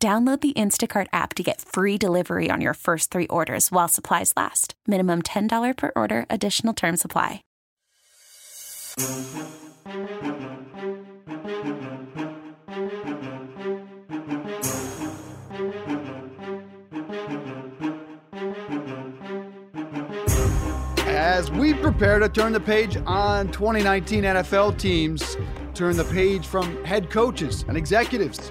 Download the Instacart app to get free delivery on your first three orders while supplies last. Minimum $10 per order, additional term supply. As we prepare to turn the page on 2019 NFL teams, turn the page from head coaches and executives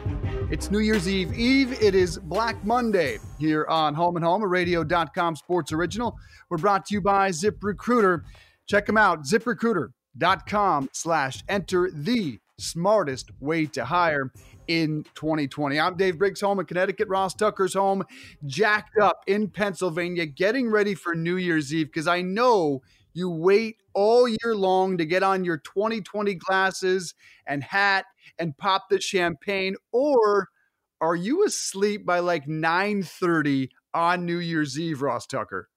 it's New Year's Eve Eve. It is Black Monday here on Home and Home, a radio.com sports original. We're brought to you by ZipRecruiter. Check them out, ziprecruiter.com slash enter the smartest way to hire in 2020. I'm Dave Briggs home in Connecticut. Ross Tucker's home, jacked up in Pennsylvania, getting ready for New Year's Eve because I know you wait all year long to get on your 2020 glasses and hat and pop the champagne or are you asleep by like 9:30 on New Year's Eve, Ross Tucker?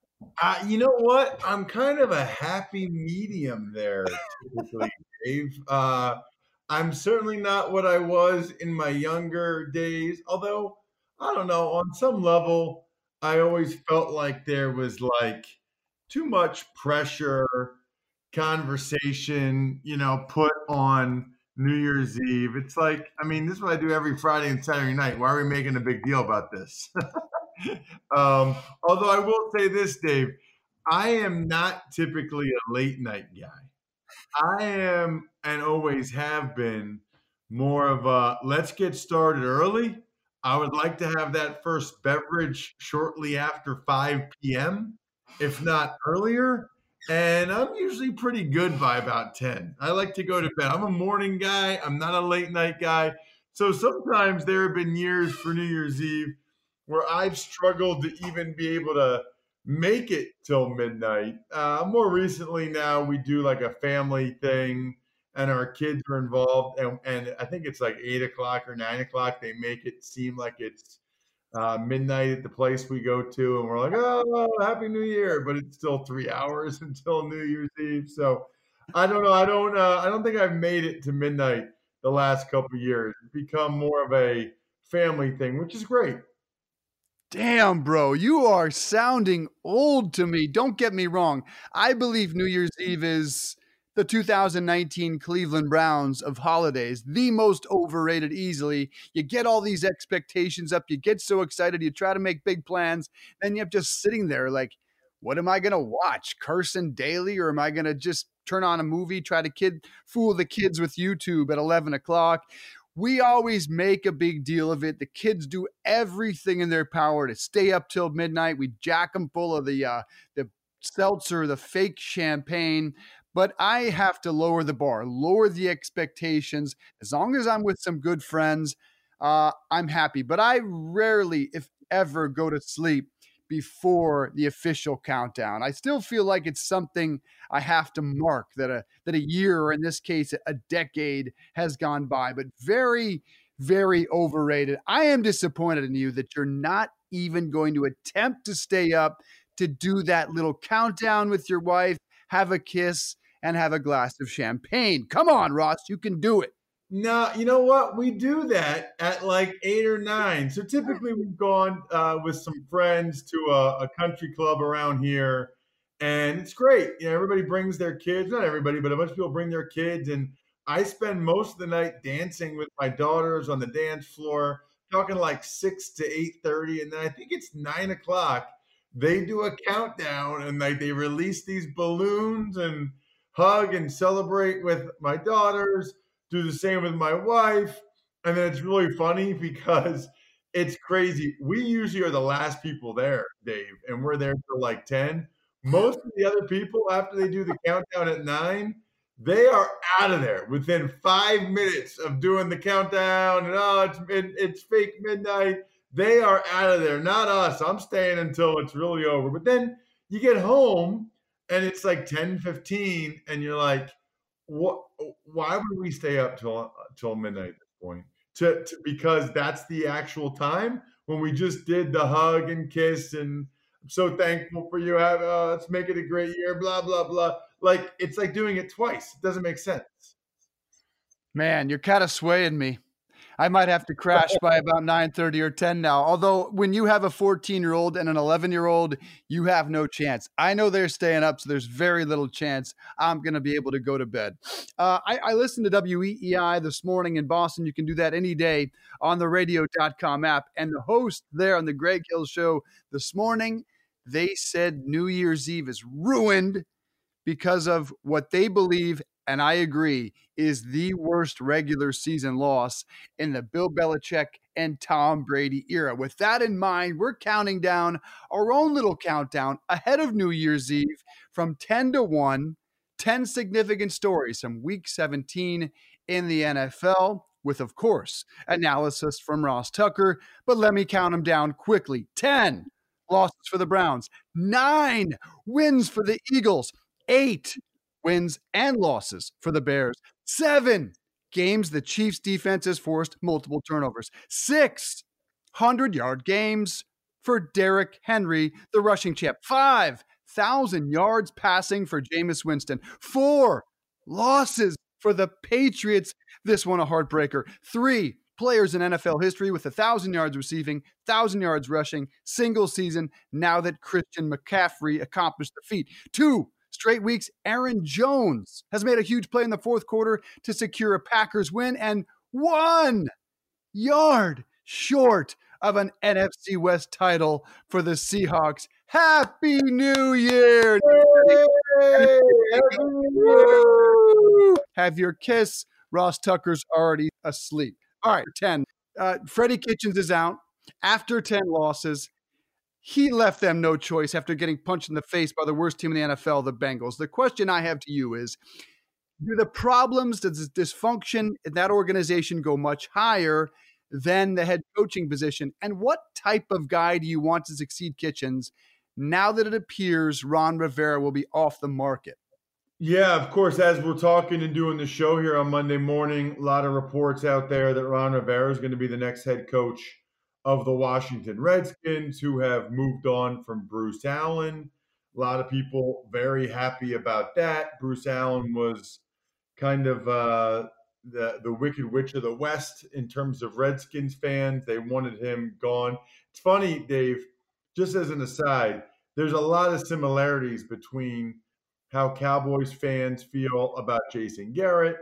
Uh, you know what? I'm kind of a happy medium there, Dave. Uh, I'm certainly not what I was in my younger days, although I don't know, on some level, I always felt like there was like too much pressure, conversation, you know, put on New Year's Eve. It's like, I mean, this is what I do every Friday and Saturday night. Why are we making a big deal about this? um, although I will say this, Dave, I am not typically a late night guy. I am and always have been more of a let's get started early. I would like to have that first beverage shortly after 5 p.m., if not earlier and I'm usually pretty good by about 10. I like to go to bed. I'm a morning guy, I'm not a late night guy. So sometimes there have been years for New Year's Eve where I've struggled to even be able to make it till midnight. Uh, more recently, now we do like a family thing and our kids are involved. And, and I think it's like eight o'clock or nine o'clock. They make it seem like it's uh, midnight at the place we go to, and we're like, "Oh, Happy New Year!" But it's still three hours until New Year's Eve. So I don't know. I don't. Uh, I don't think I've made it to midnight the last couple years. It's become more of a family thing, which is great. Damn, bro, you are sounding old to me. Don't get me wrong. I believe New Year's Eve is the 2019 Cleveland Browns of holidays, the most overrated easily. You get all these expectations up, you get so excited, you try to make big plans, then you're just sitting there like, what am I going to watch? Carson Daly, or am I going to just turn on a movie, try to kid fool the kids with YouTube at 11 o'clock? We always make a big deal of it. The kids do everything in their power to stay up till midnight. We jack them full of the uh, the seltzer, the fake champagne but I have to lower the bar, lower the expectations. As long as I'm with some good friends, uh, I'm happy. But I rarely, if ever, go to sleep before the official countdown. I still feel like it's something I have to mark that a that a year, or in this case, a decade has gone by. But very, very overrated. I am disappointed in you that you're not even going to attempt to stay up to do that little countdown with your wife, have a kiss, and have a glass of champagne. Come on, Ross, you can do it. No, you know what? We do that at like eight or nine. So typically we've gone uh, with some friends to a, a, country club around here, and it's great. You know, everybody brings their kids. Not everybody, but a bunch of people bring their kids, and I spend most of the night dancing with my daughters on the dance floor, talking like six to eight thirty, and then I think it's nine o'clock. They do a countdown, and like they release these balloons and hug and celebrate with my daughters, do the same with my wife. And then it's really funny because it's crazy. We usually are the last people there, Dave, and we're there for like 10. Most of the other people, after they do the countdown at nine, they are out of there within five minutes of doing the countdown. And oh, it's, it, it's fake midnight. They are out of there, not us. I'm staying until it's really over. But then you get home and it's like 10, 15, and you're like, what why would we stay up till till midnight at this point? To, to because that's the actual time when we just did the hug and kiss and I'm so thankful for you. Have uh, let's make it a great year. Blah blah blah. Like it's like doing it twice. It doesn't make sense. Man, you're kind of swaying me. I might have to crash by about 9:30 or 10 now. Although when you have a 14-year-old and an 11-year-old, you have no chance. I know they're staying up, so there's very little chance I'm going to be able to go to bed. Uh, I, I listened to WEEI this morning in Boston. You can do that any day on the radio.com app. And the host there on the Greg Hill show this morning, they said New Year's Eve is ruined because of what they believe and I agree, is the worst regular season loss in the Bill Belichick and Tom Brady era. With that in mind, we're counting down our own little countdown ahead of New Year's Eve from 10 to 1, 10 significant stories from week 17 in the NFL, with, of course, analysis from Ross Tucker. But let me count them down quickly 10 losses for the Browns, nine wins for the Eagles, eight wins and losses for the Bears. Seven games the Chiefs defense has forced multiple turnovers. Six hundred yard games for Derrick Henry, the rushing champ. Five thousand yards passing for Jameis Winston. Four losses for the Patriots. This one a heartbreaker. Three players in NFL history with a thousand yards receiving, thousand yards rushing, single season. Now that Christian McCaffrey accomplished the feat. Two straight weeks, Aaron Jones has made a huge play in the fourth quarter to secure a Packers win and one yard short of an NFC West title for the Seahawks. Happy New Year! Have your kiss. Ross Tucker's already asleep. All right, 10. Uh, Freddie Kitchens is out after 10 losses he left them no choice after getting punched in the face by the worst team in the NFL, the Bengals. The question I have to you is do the problems, does the dysfunction in that organization go much higher than the head coaching position? And what type of guy do you want to succeed Kitchens now that it appears Ron Rivera will be off the market? Yeah, of course. As we're talking and doing the show here on Monday morning, a lot of reports out there that Ron Rivera is going to be the next head coach of the Washington Redskins who have moved on from Bruce Allen. A lot of people very happy about that. Bruce Allen was kind of uh, the the Wicked Witch of the West in terms of Redskins fans. They wanted him gone. It's funny, Dave. Just as an aside, there's a lot of similarities between how Cowboys fans feel about Jason Garrett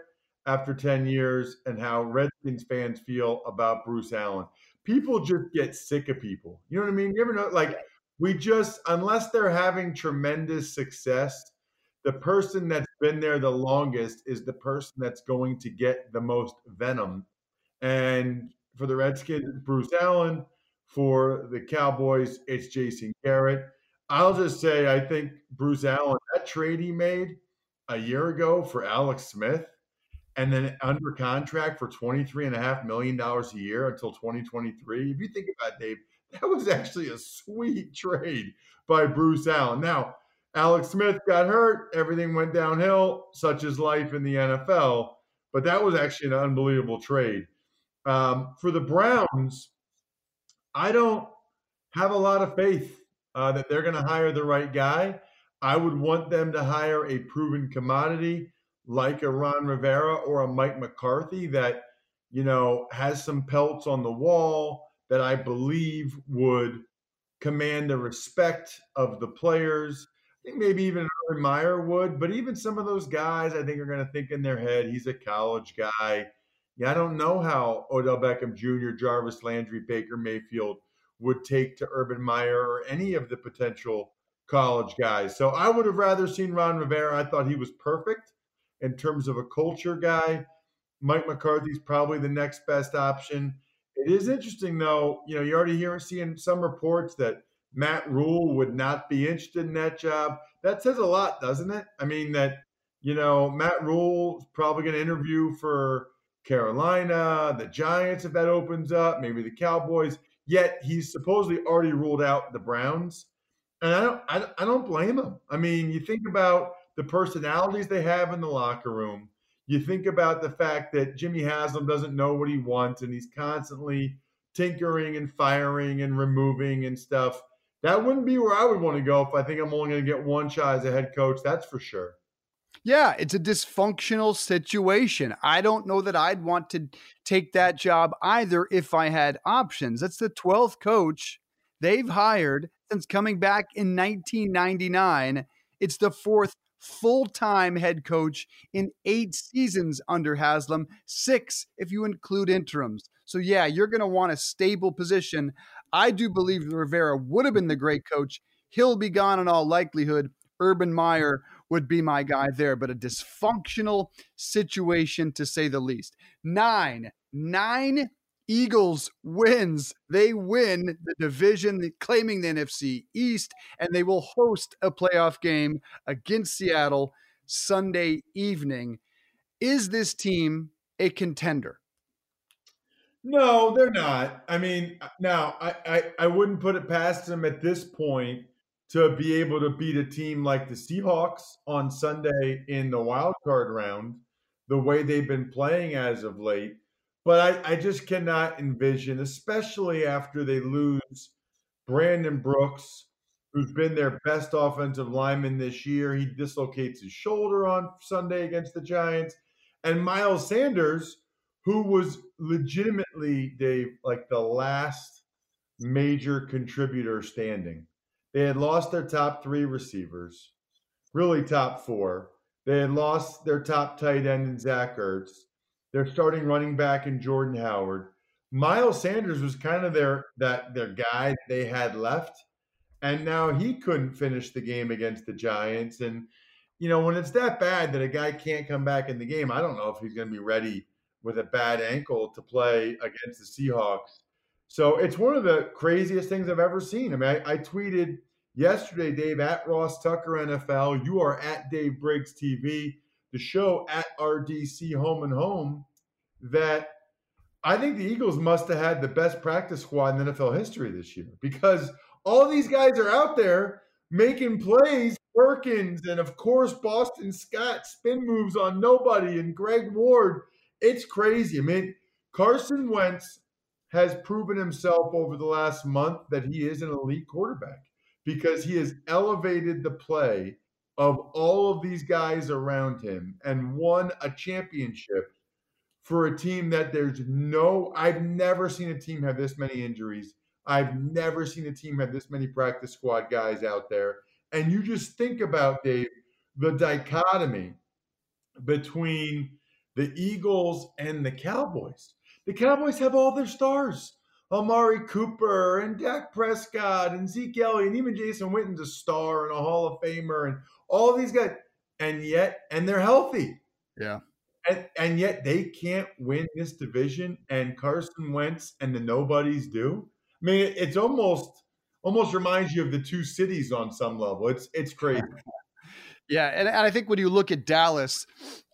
after 10 years and how Redskins fans feel about Bruce Allen people just get sick of people. You know what I mean? You ever know, like, we just, unless they're having tremendous success, the person that's been there the longest is the person that's going to get the most venom. And for the Redskins, it's Bruce Allen. For the Cowboys, it's Jason Garrett. I'll just say, I think Bruce Allen, that trade he made a year ago for Alex Smith, and then under contract for $23.5 million a year until 2023. If you think about it, Dave, that was actually a sweet trade by Bruce Allen. Now, Alex Smith got hurt, everything went downhill, such is life in the NFL. But that was actually an unbelievable trade. Um, for the Browns, I don't have a lot of faith uh, that they're going to hire the right guy. I would want them to hire a proven commodity like a Ron Rivera or a Mike McCarthy that, you know, has some pelts on the wall that I believe would command the respect of the players. I think maybe even Urban Meyer would, but even some of those guys I think are going to think in their head, he's a college guy. Yeah, I don't know how Odell Beckham Jr., Jarvis Landry, Baker Mayfield would take to Urban Meyer or any of the potential college guys. So I would have rather seen Ron Rivera. I thought he was perfect in terms of a culture guy. Mike McCarthy's probably the next best option. It is interesting, though. You know, you're already hear seeing some reports that Matt Rhule would not be interested in that job. That says a lot, doesn't it? I mean, that you know, Matt Rhule's probably going to interview for Carolina, the Giants if that opens up, maybe the Cowboys. Yet he's supposedly already ruled out the Browns, and I don't I, I don't blame him. I mean, you think about the personalities they have in the locker room. You think about the fact that Jimmy Haslam doesn't know what he wants, and he's constantly tinkering and firing and removing and stuff. That wouldn't be where I would want to go if I think I'm only going to get one shot as a head coach. That's for sure. Yeah, it's a dysfunctional situation. I don't know that I'd want to take that job either if I had options. That's the 12th coach they've hired since coming back in 1999. It's the fourth full time head coach in eight seasons under Haslam, six if you include interims. So, yeah, you're going to want a stable position. I do believe Rivera would have been the great coach. He'll be gone in all likelihood. Urban Meyer would be my guy there, but a dysfunctional situation to say the least. Nine, nine Eagles wins. They win the division, claiming the NFC East, and they will host a playoff game against Seattle Sunday evening. Is this team a contender? No, they're not. I mean, uh, now I, I, I wouldn't put it past them at this point to be able to beat a team like the Seahawks on Sunday in the wild card round, the way they've been playing as of late. But I, I just cannot envision, especially after they lose Brandon Brooks, who's been their best offensive lineman this year. He dislocates his shoulder on Sunday against the Giants. And Miles Sanders, who was legitimately, Dave, like the last major contributor standing. They had lost their top three receivers, really top four. They had lost their top tight end in Zach Ertz. They're starting running back in Jordan Howard. Miles Sanders was kind of their that their guy they had left, and now he couldn't finish the game against the Giants. And you know when it's that bad that a guy can't come back in the game, I don't know if he's going to be ready with a bad ankle to play against the Seahawks. So it's one of the craziest things I've ever seen. I mean, I, I tweeted yesterday, Dave, at Ross Tucker NFL. You are at Dave Briggs TV, the show at RDC Home and Home. That I think the Eagles must have had the best practice squad in NFL history this year because all these guys are out there making plays. Perkins and of course Boston Scott spin moves on nobody and Greg Ward. It's crazy. I mean, Carson Wentz has proven himself over the last month that he is an elite quarterback because he has elevated the play of all of these guys around him and won a championship for a team that there's no I've never seen a team have this many injuries. I've never seen a team have this many practice squad guys out there. And you just think about Dave the dichotomy between the Eagles and the Cowboys. The Cowboys have all their stars. Amari Cooper and Dak Prescott and Zeke Elliott and even Jason Witten's a star and a Hall of Famer and all these guys. And yet, and they're healthy. Yeah. And, and yet they can't win this division and Carson Wentz and the nobodies do. I mean, it's almost almost reminds you of the two cities on some level. It's it's crazy. Yeah, and, and I think when you look at Dallas,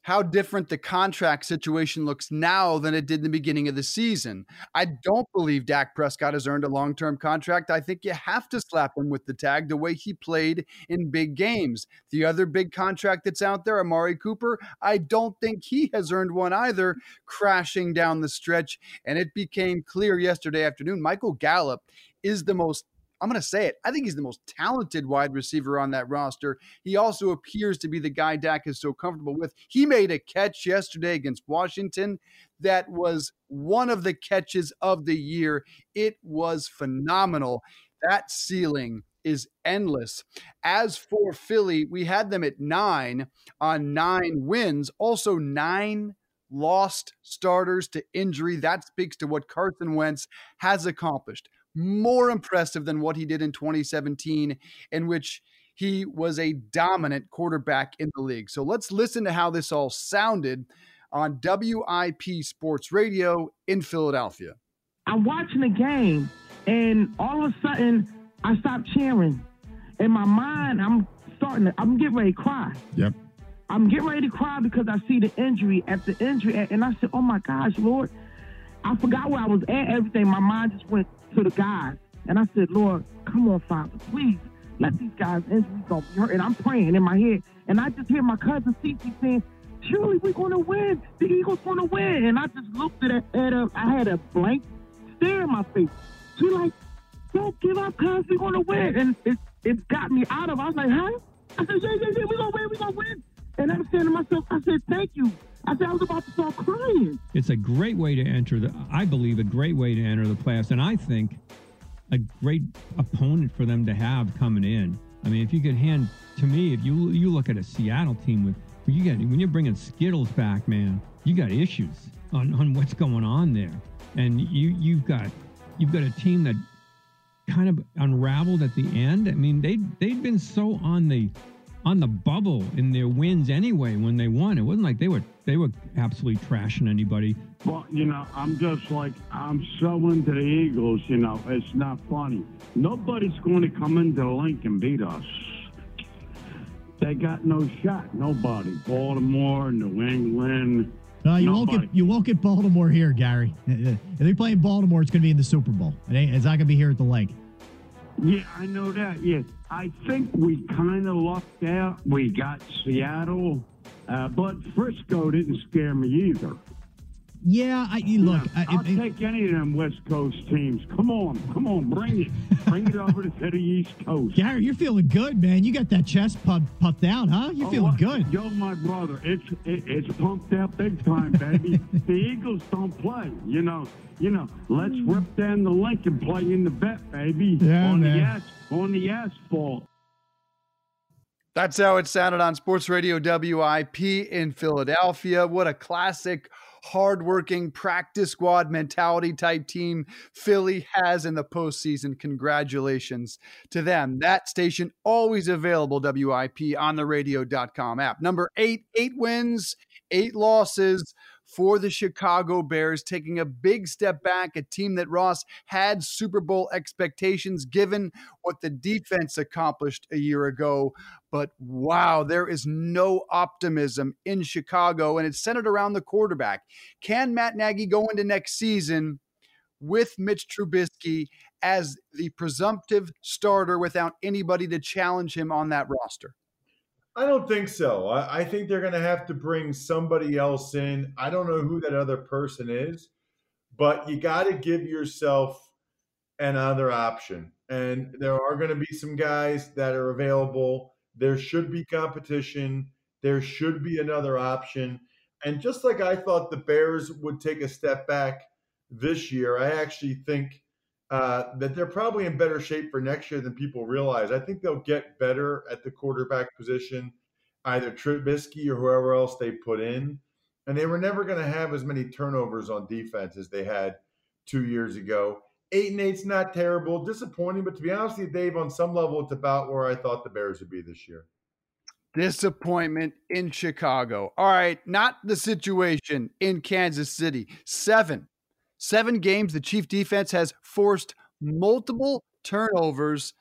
how different the contract situation looks now than it did in the beginning of the season. I don't believe Dak Prescott has earned a long term contract. I think you have to slap him with the tag the way he played in big games. The other big contract that's out there, Amari Cooper, I don't think he has earned one either, crashing down the stretch. And it became clear yesterday afternoon Michael Gallup is the most I'm going to say it. I think he's the most talented wide receiver on that roster. He also appears to be the guy Dak is so comfortable with. He made a catch yesterday against Washington that was one of the catches of the year. It was phenomenal. That ceiling is endless. As for Philly, we had them at nine on nine wins, also nine lost starters to injury. That speaks to what Carson Wentz has accomplished more impressive than what he did in 2017, in which he was a dominant quarterback in the league. So let's listen to how this all sounded on WIP Sports Radio in Philadelphia. I'm watching the game, and all of a sudden, I stop cheering. In my mind, I'm starting to, I'm getting ready to cry. Yep. I'm getting ready to cry because I see the injury at the injury, and I said, "Oh my gosh, Lord!" I forgot where I was at, everything. My mind just went to the guys. And I said, Lord, come on, Father, please let these guys injuries don't be hurt. And I'm praying in my head. And I just hear my cousin Cece saying, surely we're going to win. The Eagles going to win. And I just looked at it. At I had a blank stare in my face. She like, don't give up, cuz we're going to win. And it, it got me out of I was like, huh? I said, yeah, yeah, yeah, we're to win. We're going to win. And I'm saying to myself, I said, thank you. I said, I was about to start crying. It's a great way to enter the, I believe, a great way to enter the playoffs. And I think a great opponent for them to have coming in. I mean, if you could hand to me, if you you look at a Seattle team with you get when you're bringing Skittles back, man, you got issues on, on what's going on there, and you you've got you've got a team that kind of unraveled at the end. I mean, they they'd been so on the on the bubble in their wins anyway when they won. It wasn't like they were they were absolutely trashing anybody. Well, you know, I'm just like I'm so into the Eagles. You know, it's not funny. Nobody's going to come into Lincoln and beat us. They got no shot. Nobody. Baltimore, New England. No, you won't get you won't get Baltimore here, Gary. If they're playing Baltimore, it's going to be in the Super Bowl. It ain't, it's not going to be here at the lake. Yeah, I know that. Yeah, I think we kind of lucked out. We got Seattle, uh, but Frisco didn't scare me either. Yeah, I you look. Yeah, I'll it, take any of them West Coast teams. Come on, come on, bring it, bring it over to the East Coast. Gary, you're feeling good, man. You got that chest puffed, puffed out, huh? You're oh, feeling good. Yo, my brother, it's it, it's pumped out big time, baby. the Eagles don't play. You know, you know. Let's rip down the Lincoln, play in the bet, baby. Yeah, on man. the as, on the asphalt. That's how it sounded on Sports Radio WIP in Philadelphia. What a classic hardworking practice squad mentality type team Philly has in the postseason. Congratulations to them. That station always available, WIP, on the radio.com app. Number eight, eight wins, eight losses for the Chicago Bears, taking a big step back, a team that Ross had Super Bowl expectations given what the defense accomplished a year ago. But wow, there is no optimism in Chicago, and it's centered around the quarterback. Can Matt Nagy go into next season with Mitch Trubisky as the presumptive starter without anybody to challenge him on that roster? I don't think so. I, I think they're going to have to bring somebody else in. I don't know who that other person is, but you got to give yourself another option. And there are going to be some guys that are available. There should be competition. There should be another option. And just like I thought the Bears would take a step back this year, I actually think uh, that they're probably in better shape for next year than people realize. I think they'll get better at the quarterback position, either Trubisky or whoever else they put in. And they were never going to have as many turnovers on defense as they had two years ago. Eight and eight's not terrible, disappointing, but to be honest with you, Dave, on some level, it's about where I thought the Bears would be this year. Disappointment in Chicago. All right, not the situation in Kansas City. Seven Seven games, the Chief defense has forced multiple turnovers.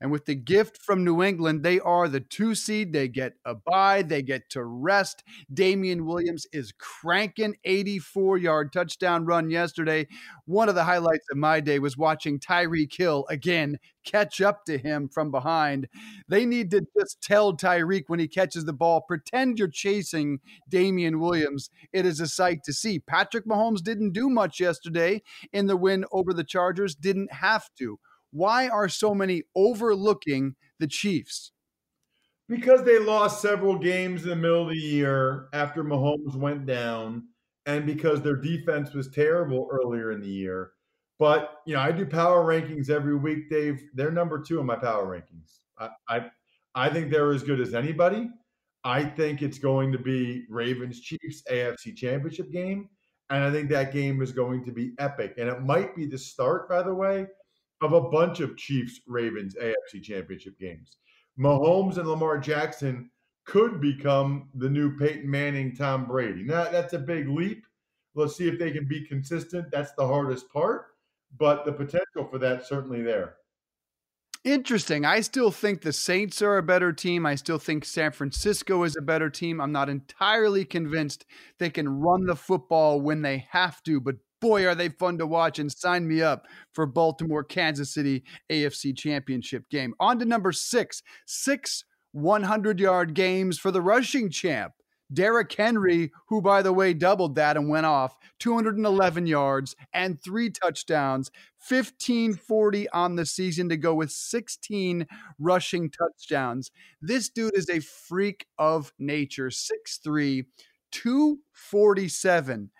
And with the gift from New England, they are the two seed. They get a bye, they get to rest. Damien Williams is cranking 84 yard touchdown run yesterday. One of the highlights of my day was watching Tyreek Hill again catch up to him from behind. They need to just tell Tyreek when he catches the ball, pretend you're chasing Damien Williams. It is a sight to see. Patrick Mahomes didn't do much yesterday in the win over the Chargers, didn't have to. Why are so many overlooking the Chiefs? Because they lost several games in the middle of the year after Mahomes went down, and because their defense was terrible earlier in the year. But you know, I do power rankings every week, Dave. They're number two in my power rankings. I, I, I think they're as good as anybody. I think it's going to be Ravens Chiefs AFC Championship game, and I think that game is going to be epic. And it might be the start, by the way, of a bunch of Chiefs Ravens AFC Championship games. Mahomes and Lamar Jackson could become the new Peyton Manning, Tom Brady. Now that's a big leap. Let's see if they can be consistent. That's the hardest part but the potential for that certainly there. Interesting. I still think the Saints are a better team. I still think San Francisco is a better team. I'm not entirely convinced they can run the football when they have to, but boy, are they fun to watch and sign me up for Baltimore, Kansas City AFC Championship game. On to number six, six 100 yard games for the rushing champ. Derrick Henry, who, by the way, doubled that and went off 211 yards and three touchdowns, 1540 on the season to go with 16 rushing touchdowns. This dude is a freak of nature, 6'3, 247.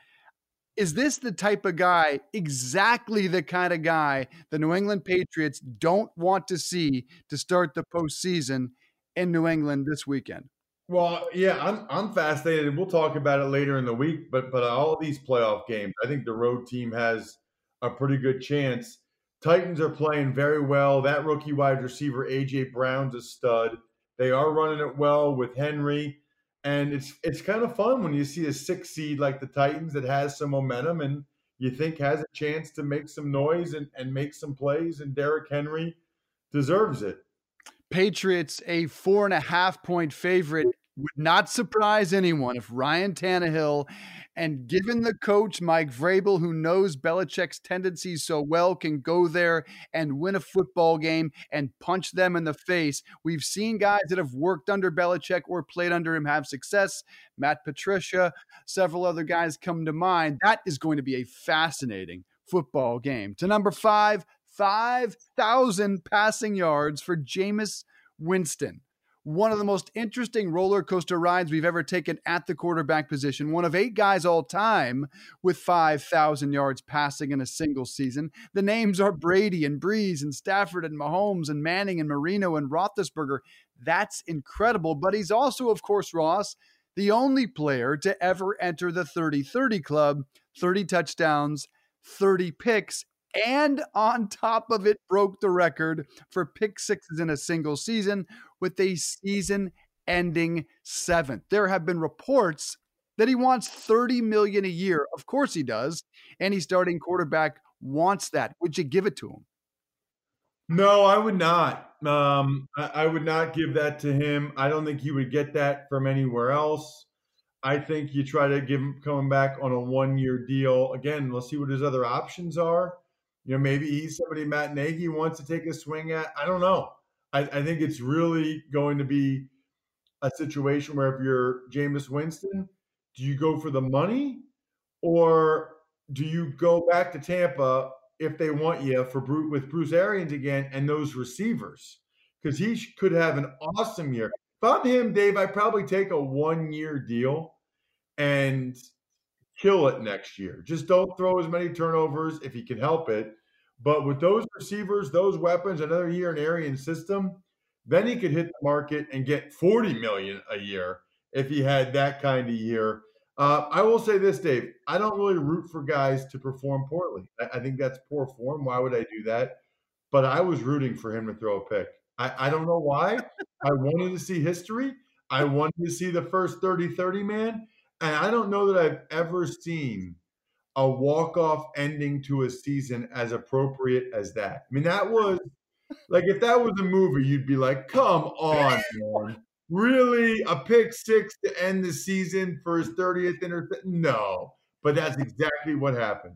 Is this the type of guy, exactly the kind of guy the New England Patriots don't want to see to start the postseason in New England this weekend? Well, yeah, I'm I'm fascinated. We'll talk about it later in the week, but but all these playoff games, I think the road team has a pretty good chance. Titans are playing very well. That rookie wide receiver AJ Brown's a stud. They are running it well with Henry, and it's it's kind of fun when you see a six seed like the Titans that has some momentum and you think has a chance to make some noise and, and make some plays. And Derrick Henry deserves it. Patriots a four and a half point favorite would not surprise anyone if Ryan Tannehill and given the coach Mike Vrabel, who knows Belichick's tendencies so well, can go there and win a football game and punch them in the face. We've seen guys that have worked under Belichick or played under him have success. Matt Patricia, several other guys come to mind. That is going to be a fascinating football game. To number five, 5,000 passing yards for Jameis Winston one of the most interesting roller coaster rides we've ever taken at the quarterback position. One of eight guys all time with 5,000 yards passing in a single season. The names are Brady and Brees and Stafford and Mahomes and Manning and Marino and Roethlisberger. That's incredible. But he's also, of course, Ross, the only player to ever enter the 30 30 club 30 touchdowns, 30 picks, and on top of it, broke the record for pick sixes in a single season with a season ending seventh. There have been reports that he wants 30 million a year. Of course he does. Any starting quarterback wants that. Would you give it to him? No, I would not. Um, I, would not give that to him. I don't think he would get that from anywhere else. I think you try to give him coming back on a one year deal. Again, let's see what his other options are. You know, maybe he's somebody Matt Nagy wants to take a swing at. I don't know. I, I think it's really going to be a situation where if you're Jameis Winston, do you go for the money or do you go back to Tampa if they want you for with Bruce Arians again and those receivers? Because he could have an awesome year. If I'm him, Dave, I probably take a one year deal and kill it next year. Just don't throw as many turnovers if he can help it. But with those receivers, those weapons, another year in Arians system, then he could hit the market and get 40 million a year if he had that kind of year. Uh, I will say this, Dave. I don't really root for guys to perform poorly. I, I, think that's poor form. Why would I do that? But I was rooting for him to throw a pick. I, I don't know why. I wanted to see history. I wanted to see the first 30 30 man. And I don't know that I've ever seen a walk-off ending to a season as appropriate as that. I mean, that was like if that was a movie, you'd be like, come on, man. Really? A pick six to end the season for his 30th interception? No. But that's exactly what happened.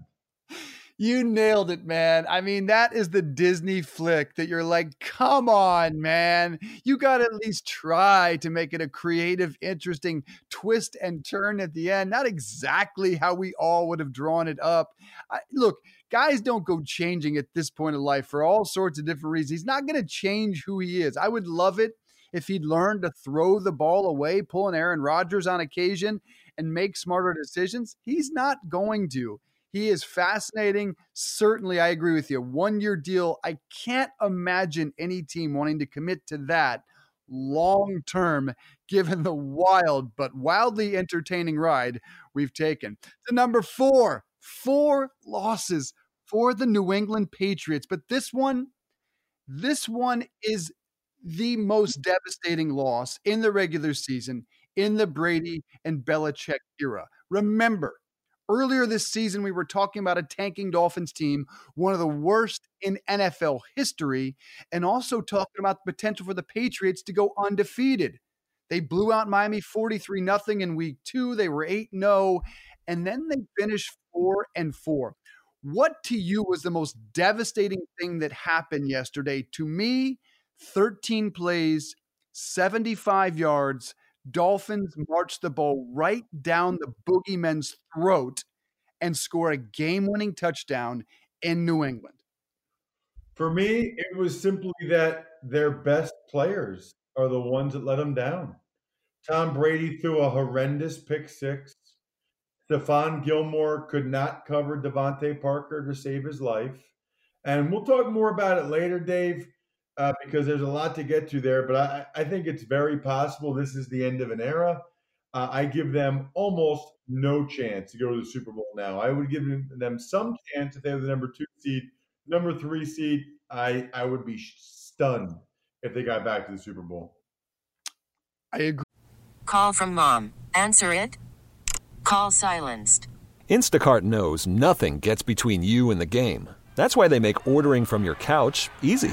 You nailed it, man. I mean, that is the Disney flick that you're like, come on, man. You got to at least try to make it a creative, interesting twist and turn at the end. Not exactly how we all would have drawn it up. I, look, guys don't go changing at this point of life for all sorts of different reasons. He's not going to change who he is. I would love it if he'd learned to throw the ball away, pull an Aaron Rodgers on occasion, and make smarter decisions. He's not going to. He is fascinating. Certainly, I agree with you. One year deal. I can't imagine any team wanting to commit to that long term, given the wild but wildly entertaining ride we've taken. To number four, four losses for the New England Patriots. But this one, this one is the most devastating loss in the regular season in the Brady and Belichick era. Remember, Earlier this season, we were talking about a tanking Dolphins team, one of the worst in NFL history, and also talking about the potential for the Patriots to go undefeated. They blew out Miami 43 0 in week two. They were 8 0, and then they finished four and four. What to you was the most devastating thing that happened yesterday? To me, 13 plays, 75 yards. Dolphins march the ball right down the boogeyman's throat and score a game winning touchdown in New England. For me, it was simply that their best players are the ones that let them down. Tom Brady threw a horrendous pick six. Stephon Gilmore could not cover DeVante Parker to save his life. And we'll talk more about it later, Dave, uh, because there's a lot to get to there. But I, I, think it's very possible this is the end of an era. Uh, I give them almost no chance to go to the Super Bowl now. I would give them some chance if they were the number two seed number three seed, I I would be stunned if they got back to the Super Bowl. I agree. Call from mom. Answer it. Call silenced. Instacart knows nothing gets between you and the game. That's why they make ordering from your couch easy.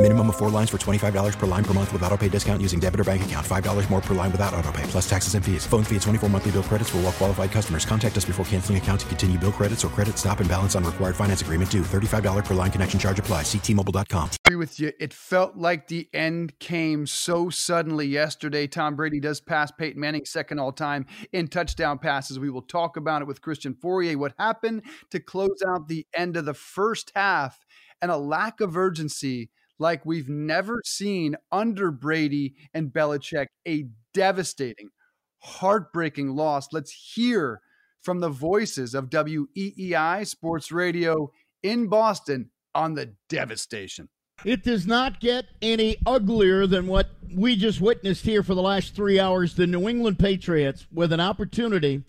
Minimum of four lines for $25 per line per month with auto pay discount using debit or bank account. $5 more per line without auto pay, plus taxes and fees. Phone fee at 24 monthly bill credits for all well qualified customers. Contact us before canceling account to continue bill credits or credit stop and balance on required finance agreement due. $35 per line connection charge apply. Ctmobile.com. agree with you. It felt like the end came so suddenly yesterday. Tom Brady does pass Peyton Manning second all time in touchdown passes. We will talk about it with Christian Fauria. What happened to close out the end of the first half and a lack of urgency – like we've never seen under Brady and Belichick, a devastating, heartbreaking loss. Let's hear from the voices of WEEI Sports Radio in Boston on the devastation. It does not get any uglier than what we just witnessed here for the last three hours. The New England Patriots with an opportunity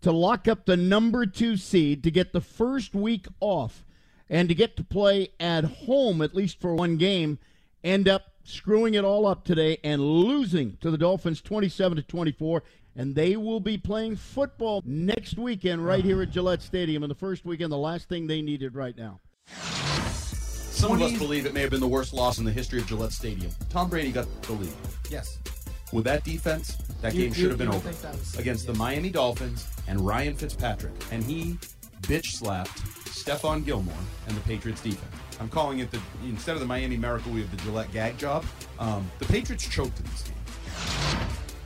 to lock up the number two seed to get the first week off and to get to play at home, at least for one game, end up screwing it all up today and losing to the Dolphins 27 to 24. And they will be playing football next weekend right here at Gillette Stadium. In the first weekend, the last thing they needed right now. Some of us believe it may have been the worst loss in the history of Gillette Stadium. Tom Brady got the lead. Yes. With that defense, that You- game should you- have been over think that was- against the Miami Dolphins and Ryan Fitzpatrick. And he bitch slapped Stephon Gilmore and the Patriots defense. I'm calling it the instead of the Miami Miracle, we have the Gillette gag job. Um, the Patriots choked in this game.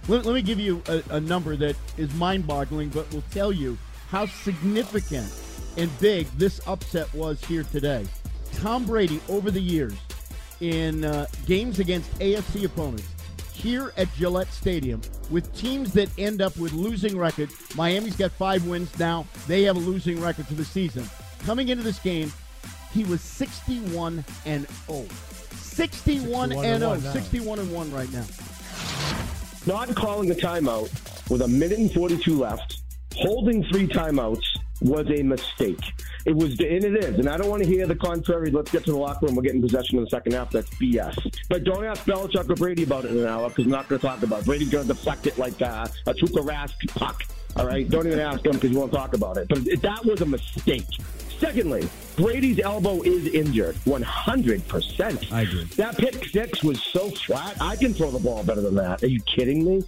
Let, let me give you a, a number that is mind boggling, but will tell you how significant and big this upset was here today. Tom Brady, over the years, in uh, games against AFC opponents, here at Gillette Stadium, with teams that end up with losing records. Miami's got five wins now. They have a losing record for the season. Coming into this game, he was 61 and 0. 61 and 0. 61 and 1 right now. Not calling a timeout with a minute and 42 left, holding three timeouts was a mistake. It was, and it is. And I don't want to hear the contrary. Let's get to the locker room. We're getting possession in the second half. That's BS. But don't ask Belichick or Brady about it in an hour because I'm not going to talk about it. Brady's going to deflect it like uh, a Tuukka Rask puck. All right? Don't even ask him because you won't talk about it. But it, that was a mistake. Secondly, Brady's elbow is injured, 100%. I agree. That pick six was so flat. I can throw the ball better than that. Are you kidding me?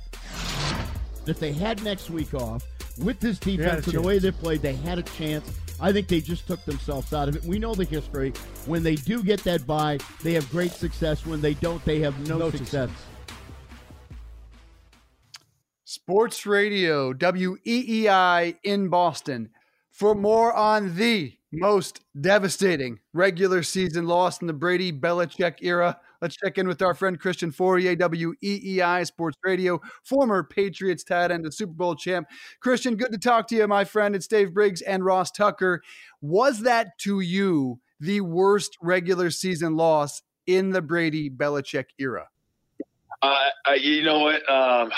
If they had next week off with this had a defense and the way they played, they had a chance. I think they just took themselves out of it. We know the history. When they do get that bye, they have great success. When they don't, they have no, success. Sports Radio, WEEI in Boston. For more on the most devastating regular season loss in the Brady Belichick era, let's check in with our friend Christian Fauria, WEEI Sports Radio, former Patriots tight end and Super Bowl champ. Christian, good to talk to you, my friend. It's Dave Briggs and Ross Tucker. Was that to you the worst regular season loss in the Brady Belichick era? Uh, I, you know what? Um,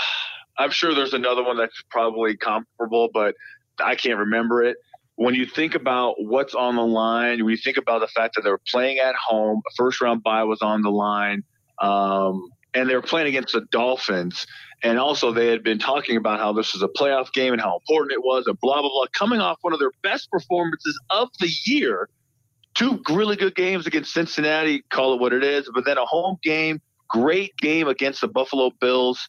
I'm sure there's another one that's probably comparable, but I can't remember it. When you think about what's on the line, when you think about the fact that they were playing at home, a first round bye was on the line, um, and they were playing against the Dolphins. And also, they had been talking about how this was a playoff game and how important it was, and blah, blah, blah. Coming off one of their best performances of the year, two really good games against Cincinnati, call it what it is, but then a home game, great game against the Buffalo Bills.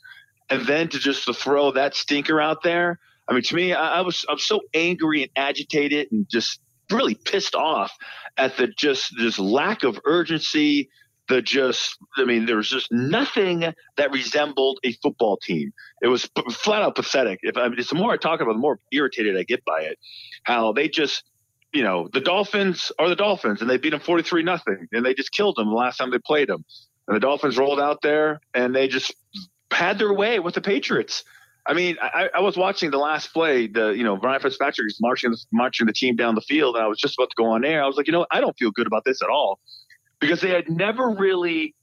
And then to just to throw that stinker out there. I mean, to me, I, I was I'm so angry and agitated and just really pissed off at the just this lack of urgency, the just I mean, there was just nothing that resembled a football team. It was p- flat out pathetic. If I mean, the more I talk about, it, the more irritated I get by it. How they just you know, the Dolphins are the Dolphins, and they beat them forty-three nothing, and they just killed them the last time they played them. And the Dolphins rolled out there, and they just had their way with the Patriots. I mean, I, I was watching the last play. The you know Brian Fitzpatrick is marching marching the team down the field, and I was just about to go on air. I was like, you know, I don't feel good about this at all because they had never really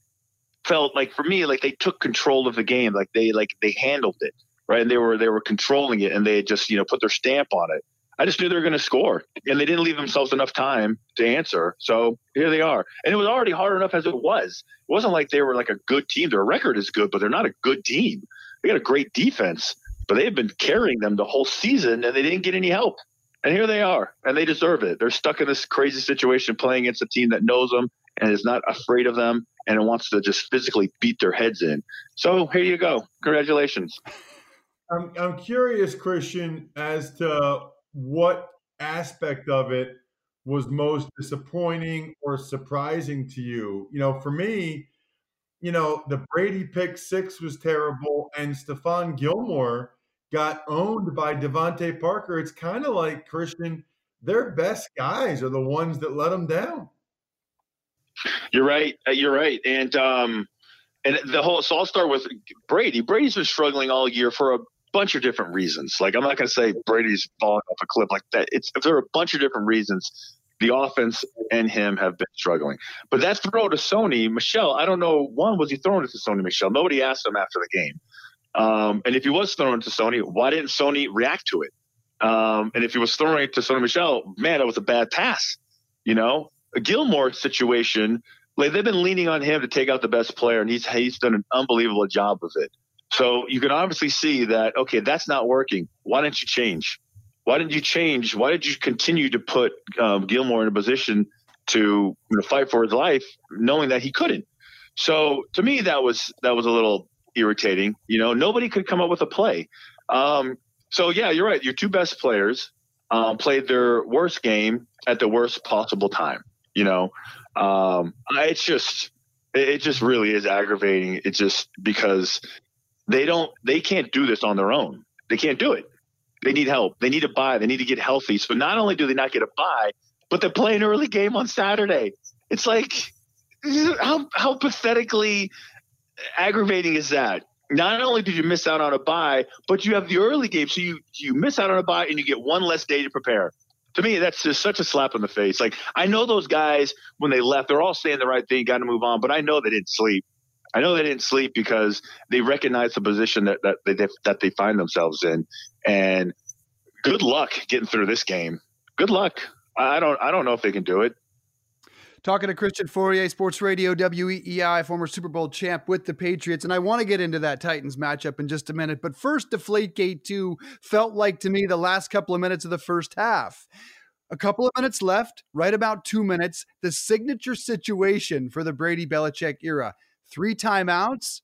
felt like for me like they took control of the game, like they like they handled it right, and they were they were controlling it, and they had just you know put their stamp on it. I just knew they were going to score, and they didn't leave themselves enough time to answer. So here they are, and it was already hard enough as it was. It wasn't like they were like a good team. Their record is good, but they're not a good team. They got a great defense, but they've been carrying them the whole season, and they didn't get any help. And here they are, and they deserve it. They're stuck in this crazy situation playing against a team that knows them and is not afraid of them and wants to just physically beat their heads in. So here you go. Congratulations. I'm, I'm curious, Christian, as to what aspect of it was most disappointing or surprising to you? You know, for me, you know, the Brady pick six was terrible, and Stephon Gilmore got owned by DeVante Parker. It's kind of like Christian, their best guys are the ones that let them down. You're right. Uh, you're right. And um, and the whole so I'll start with Brady. Brady's been struggling all year for a bunch of different reasons. Like I'm not to say Brady's falling off a cliff like that. It's if there are a bunch of different reasons. The offense and him have been struggling. But that throw to Sony Michel, I don't know. One was he throwing it to Sony Michel? Nobody asked him after the game. Um, and if he was throwing it to Sony, why didn't Sony react to it? Um, and if he was throwing it to Sony Michelle, man, that was a bad pass. You know, a Gilmore situation, like they've been leaning on him to take out the best player, and he's he's done an unbelievable job of it. So you can obviously see that, okay, that's not working. Why don't you change? Why didn't you change? Why did you continue to put um, Gilmore in a position to you know, fight for his life, knowing that he couldn't? So to me, that was that was a little irritating. You know, nobody could come up with a play. Um, so yeah, you're right. Your two best players um, played their worst game at the worst possible time. You know, um, it's just it just really is aggravating. It's just because they don't they can't do this on their own. They can't do it. They need help. They need a bye. They need to get healthy. So not only do they not get a bye, but they're playing early game on Saturday. It's like how how pathetically aggravating is that? Not only did you miss out on a bye, but you have the early game, so you you miss out on a bye and you get one less day to prepare. To me, that's just such a slap in the face. Like I know those guys when they left, they're all saying the right thing, got to move on, but I know they didn't sleep. I know they didn't sleep because they recognize the position that, that they that they find themselves in, and good luck getting through this game. Good luck. I don't I don't know if they can do it. Talking to Christian Fauria, Sports Radio WEEI, former Super Bowl champ with the Patriots. And I want to get into that Titans matchup in just a minute. But first, Deflategate 2 felt like to me the last couple of minutes of the first half. A couple of minutes left, right about two minutes, the signature situation for the Brady Belichick era three timeouts.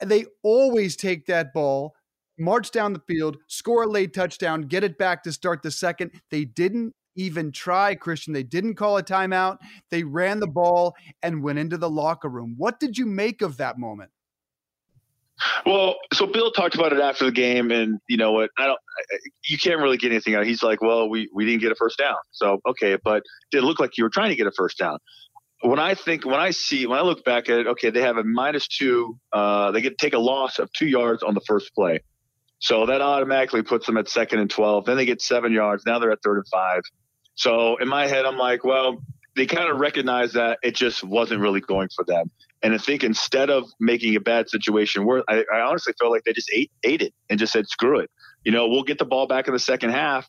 And they always take that ball, march down the field, score a late touchdown, get it back to start the second. They didn't even try, Christian. They didn't call a timeout. They ran the ball and went into the locker room. What did you make of that moment? Well, so Bill talked about it after the game, and you know what? I don't. You can't really get anything out. He's like, "Well, we we didn't get a first down, so okay, but it looked like you were trying to get a first down." When I think when I see when I look back at it, okay, they have a minus two. Uh, they get take a loss of two yards on the first play, so that automatically puts them at second and twelve. Then they get seven yards. Now they're at third and five. So in my head, I'm like, well, they kind of recognized that it just wasn't really going for them. And I think instead of making a bad situation worse, I, I honestly felt like they just ate, ate it and just said, screw it. You know, we'll get the ball back in the second half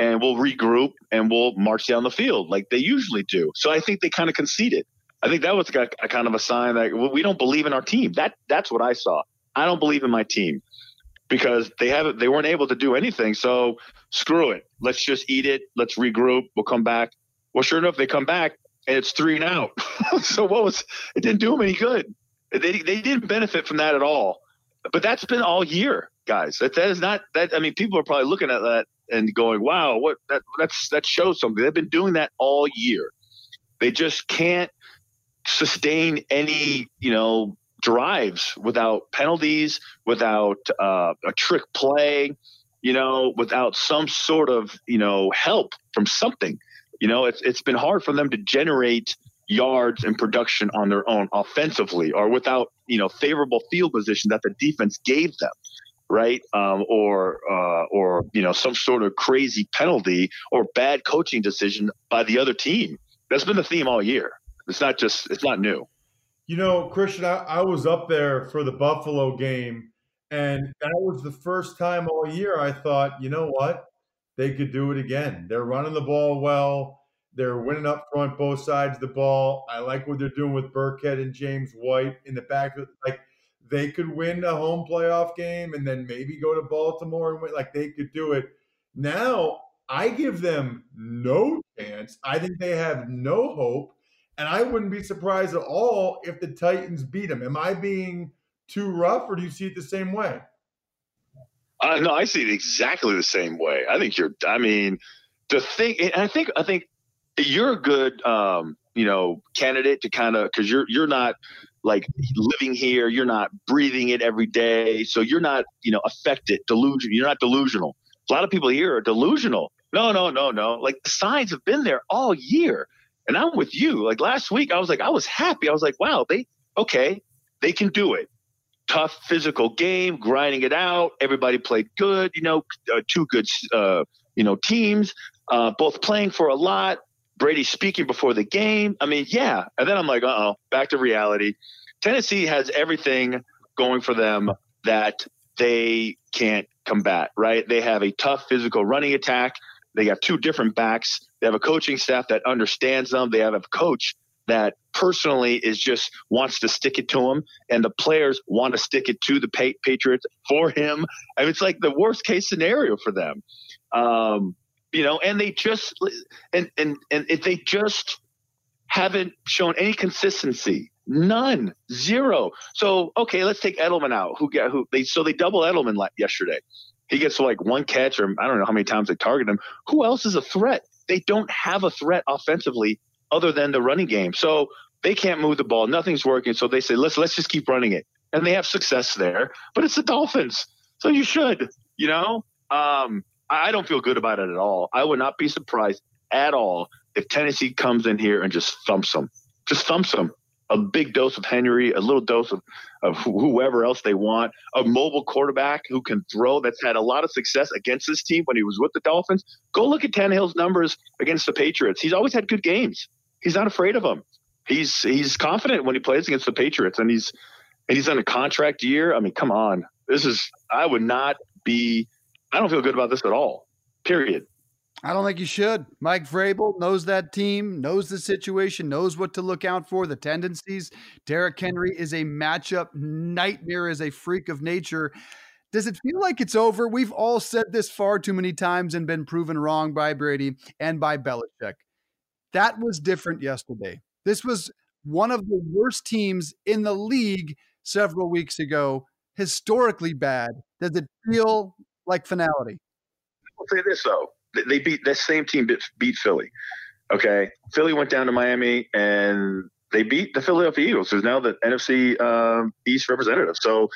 and we'll regroup and we'll march down the field like they usually do. So I think they kind of conceded. I think that was a, a kind of a sign that we don't believe in our team. That that's what I saw. I don't believe in my team because they haven't they weren't able to do anything. So screw it. Let's just eat it. Let's regroup. We'll come back. Well, sure enough, they come back and it's three and out. so what was it didn't do them any good. They they didn't benefit from that at all. But that's been all year, guys. That that is not that. I mean, people are probably looking at that and going, "Wow, what that that's that shows something." They've been doing that all year. They just can't sustain any, you know, drives without penalties, without uh, a trick play, you know, without some sort of, you know, help from something. You know, it's it's been hard for them to generate yards and production on their own offensively or without, you know, favorable field position that the defense gave them right? Um, or uh, or you know some sort of crazy penalty or bad coaching decision by the other team. That's been the theme all year. It's not just it's not new. You know, Christian, I, I was up there for the Buffalo game, and that was the first time all year I thought, you know what, they could do it again. They're running the ball well. They're winning up front, both sides of the ball. I like what they're doing with Burkhead and James White in the back. Like they could win a home playoff game and then maybe go to Baltimore and win. Like they could do it. Now I give them no chance. I think they have no hope. And I wouldn't be surprised at all if the Titans beat them. Am I being too rough or do you see it the same way? Uh, no, I see it exactly the same way. I think you're, I mean, the thing, I think, I think you're a good, um, you know, candidate to kind of, cause you're, you're not like living here. You're not breathing it every day. So you're not, you know, affected, delusion. You're not delusional. A lot of people here are delusional. No, no, no, no. Like the signs have been there all year. And I'm with you. Like last week, I was like, I was happy. I was like, wow, they, okay, they can do it. Tough physical game, grinding it out. Everybody played good, you know, uh, two good, uh, you know, teams, uh, both playing for a lot. Brady speaking before the game. I mean, yeah. And then I'm like, uh oh, back to reality. Tennessee has everything going for them that they can't combat, right? They have a tough physical running attack. They have two different backs. They have a coaching staff that understands them. They have a coach that personally is just wants to stick it to him, and the players want to stick it to the Patriots for him. I mean, it's like the worst case scenario for them. Um, you know, and they just and and and if they just haven't shown any consistency, none, zero. So okay, let's take Edelman out. Who get who they so they double Edelman yesterday. He gets like one catch, or I don't know how many times they target him. Who else is a threat? They don't have a threat offensively other than the running game. So they can't move the ball. Nothing's working. So they say, let's let's just keep running it, and they have success there. But it's the Dolphins, so you should, you know. Um, I don't feel good about it at all. I would not be surprised at all if Tennessee comes in here and just thumps them, just thumps them. A big dose of Henry, a little dose of, of whoever else they want, a mobile quarterback who can throw that's had a lot of success against this team when he was with the Dolphins. Go look at Tannehill's numbers against the Patriots. He's always had good games. He's not afraid of them. He's he's confident when he plays against the Patriots, and he's and he's on a contract year. I mean, come on, this is I would not be I don't feel good about this at all. Period. I don't think you should. Mike Vrabel knows that team, knows the situation, knows what to look out for, the tendencies. Derrick Henry is a matchup nightmare, is a freak of nature. Does it feel like it's over? We've all said this far too many times and been proven wrong by Brady and by Belichick. That was different yesterday. This was one of the worst teams in the league several weeks ago, historically bad. Does it feel like finality. I'll say this though: they beat that same team beat, Philly. Okay, Philly went down to Miami and they beat the Philadelphia Eagles, who's now the NFC um, East representative. So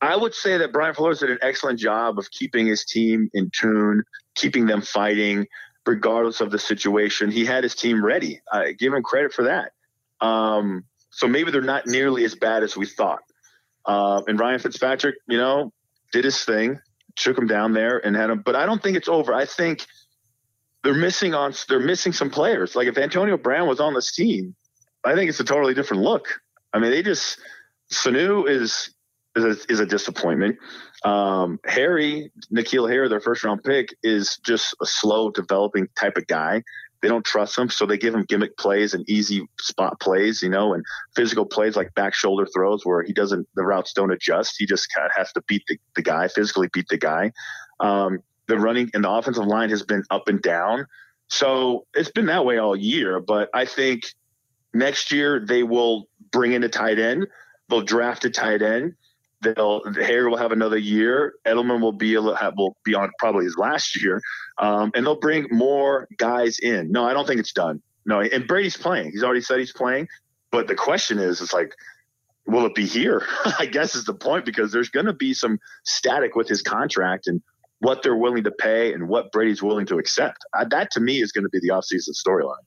I would say that Brian Flores did an excellent job of keeping his team in tune, keeping them fighting, regardless of the situation. He had his team ready. I give him credit for that. Um, so maybe they're not nearly as bad as we thought. Uh, and Ryan Fitzpatrick, you know, did his thing took him down there and had him. But I don't think it's over. I think they're missing on they're missing some players. Like if Antonio Brown was on this team, I think it's a totally different look. I mean, they just Sanu is is a, is a disappointment. Um, Harry, N'Keal Harry, their first round pick, is just a slow developing type of guy. They don't trust him, so they give him gimmick plays and easy spot plays, you know, and physical plays like back shoulder throws where he doesn't, the routes don't adjust. He just kind of has to beat the, the guy, physically beat the guy. Um, the running and the offensive line has been up and down. So it's been that way all year. But I think next year they will bring in a tight end. They'll draft a tight end. They'll Harry will have another year. Edelman will be a little, will be on probably his last year, um, and they'll bring more guys in. No, I don't think it's done. No, and Brady's playing. He's already said he's playing. But the question is, it's like, will it be here? I guess is the point because there's going to be some static with his contract and what they're willing to pay and what Brady's willing to accept. Uh, that to me is going to be the offseason storyline.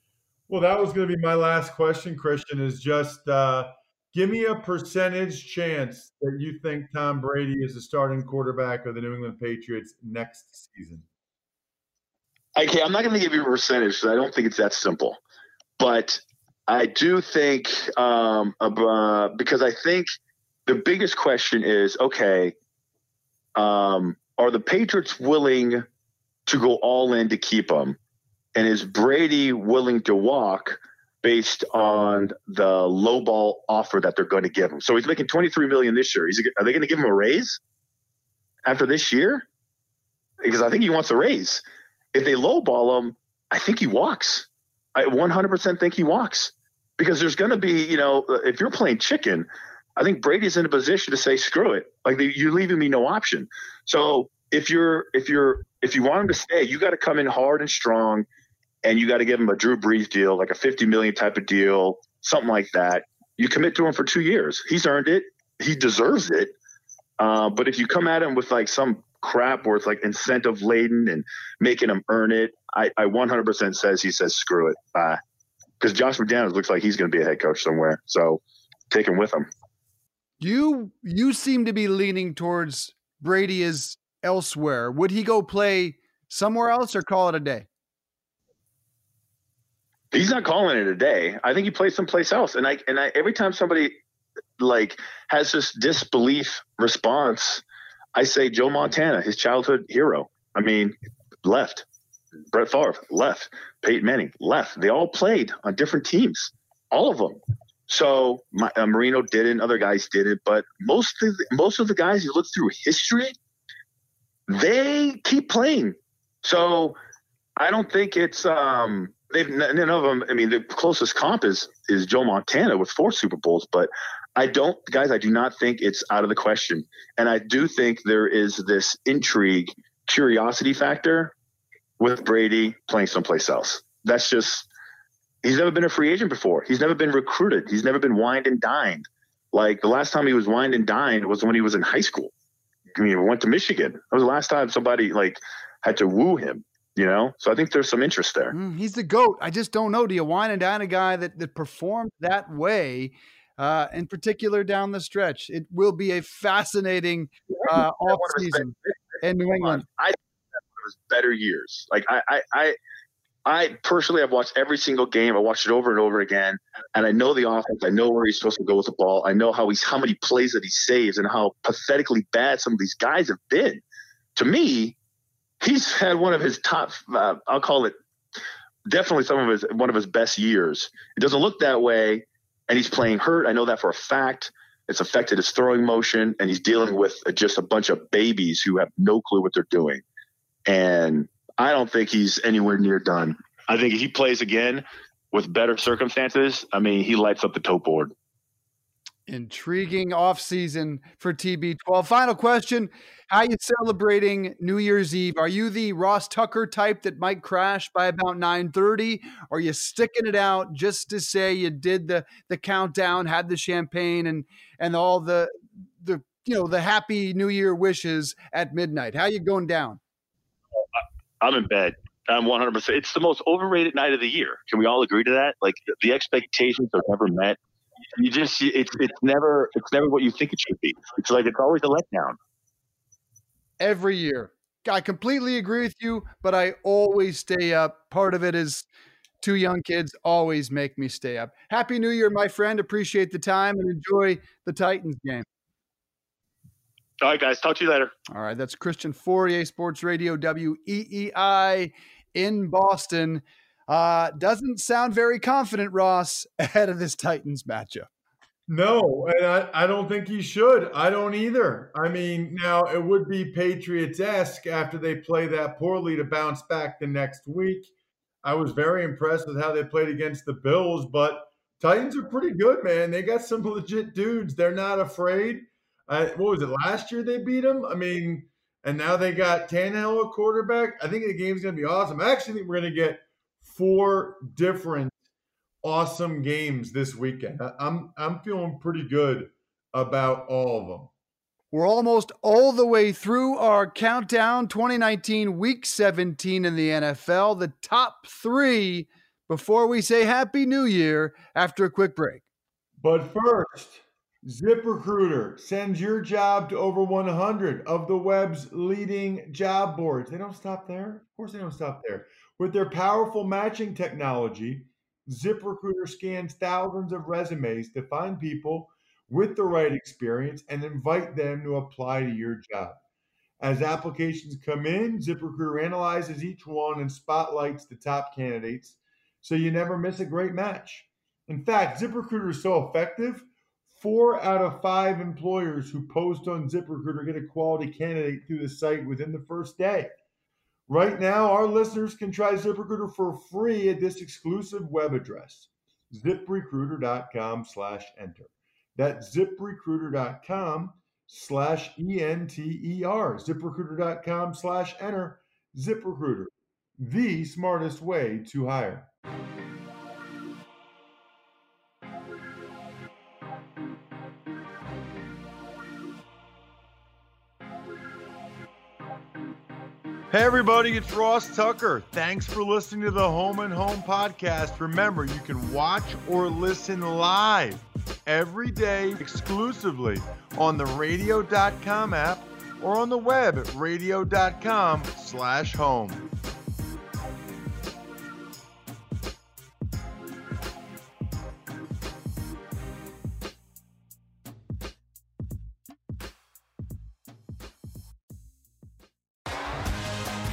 Well, that was going to be my last question, Christian. Is just uh, Give me a percentage chance that you think Tom Brady is the starting quarterback of the New England Patriots next season. Okay, I'm not going to give you a percentage because I don't think it's that simple. But I do think, um, uh, because I think the biggest question is okay, um, are the Patriots willing to go all in to keep him? And is Brady willing to walk based on the low ball offer that they're going to give him. So he's making 23 million this year. He's, are they going to give him a raise after this year? Because I think he wants a raise. If they lowball him, I think he walks. I 100% think he walks because there's going to be, you know, if you're playing chicken, I think Brady's in a position to say, screw it. Like you're leaving me no option. So if you're, if you're, if you want him to stay, you got to come in hard and strong and you got to give him a Drew Brees deal, like a 50 million type of deal, something like that. You commit to him for two years. He's earned it. He deserves it. Uh, but if you come at him with like some crap where it's like incentive laden and making him earn it, I, I 100% says he says screw it. Bye. Because Josh McDaniels looks like he's going to be a head coach somewhere. So take him with him. You you seem to be leaning towards Brady is elsewhere. Would he go play somewhere else or call it a day? He's not calling it a day. I think he plays someplace else. And I and I every time somebody like has this disbelief response, I say Joe Montana, his childhood hero. I mean, left. Brett Favre left. Peyton Manning left. They all played on different teams, all of them. So my, uh, Marino didn't. Other guys did it, But most of the, most of the guys you look through history, they keep playing. So I don't think it's um, they've none of them. I mean, the closest comp is is Joe Montana with four Super Bowls, but I don't, guys. I do not think it's out of the question, and I do think there is this intrigue, curiosity factor with Brady playing someplace else. That's just he's never been a free agent before. He's never been recruited. He's never been wined and dined. Like the last time he was wined and dined was when he was in high school. I mean, he went to Michigan. That was the last time somebody like had to woo him you know? So i think there's some interest there. Mm, he's the goat. I just don't know. Do you wine and dine a guy that, that performed that way uh, in particular down the stretch? It will be a fascinating uh, off season in new england. I of better years. Like I, I i I personally have watched every single game. I watched it over and over again, and I know the offense. I know where he's supposed to go with the ball. I know how he's how many plays that he saves and how pathetically bad some of these guys have been. To me, he's had one of his top. Uh, I'll call it definitely some of his one of his best years. It doesn't look that way, and he's playing hurt. I know that for a fact. It's affected his throwing motion, and he's dealing with just a bunch of babies who have no clue what they're doing. And I don't think he's anywhere near done. I think if he plays again with better circumstances, I mean, he lights up the toe board. Intriguing offseason for TB12. Final question. How you celebrating New Year's Eve? Are you the Ross Tucker type that might crash by about 9:30? Or are you sticking it out just to say you did the the countdown, had the champagne and and all the the you know the happy New Year wishes at midnight? How you going down? I'm in bed. I'm 100%. It's the most overrated night of the year. Can we all agree to that? Like the expectations are never met you just it's it's never it's never what you think it should be. It's like it's always a letdown. Every year, I completely agree with you, but I always stay up. Part of it is two young kids always make me stay up. Happy New Year, my friend. Appreciate the time and enjoy the Titans game. All right, guys. Talk to you later. All right. That's Christian Fauria, Sports Radio, WEEI in Boston. Uh, doesn't sound very confident, Ross, ahead of this Titans matchup. No, and I, I don't think he should. I don't either. I mean, now it would be Patriots esque after they play that poorly to bounce back the next week. I was very impressed with how they played against the Bills, but Titans are pretty good, man. They got some legit dudes. They're not afraid. What was it last year they beat them? I mean, and now they got Tannehill a quarterback. I think the game's going to be awesome. I actually think we're going to get four different awesome games this weekend. I'm I'm feeling pretty good about all of them. We're almost all the way through our countdown 2019 week 17 in the NFL, the top 3 before we say happy new year after a quick break. But first, ZipRecruiter sends your job to over 100 of the web's leading job boards. They don't stop there. Of course they don't stop there. With their powerful matching technology, ZipRecruiter scans thousands of resumes to find people with the right experience and invite them to apply to your job. As applications come in, ZipRecruiter analyzes each one and spotlights the top candidates so you never miss a great match. In fact, ZipRecruiter is so effective, four out of five employers who post on ZipRecruiter get a quality candidate through the site within the first day. Right now, our listeners can try ZipRecruiter for free at this exclusive web address, ziprecruiter.com slash enter. That's ziprecruiter.com slash E-N-T-E-R, ziprecruiter.com slash enter, ZipRecruiter, the smartest way to hire. Hey, everybody, it's Ross Tucker. Thanks for listening to the Home and Home podcast. Remember, you can watch or listen live every day exclusively on the radio.com app or on the web at radio.com slash home.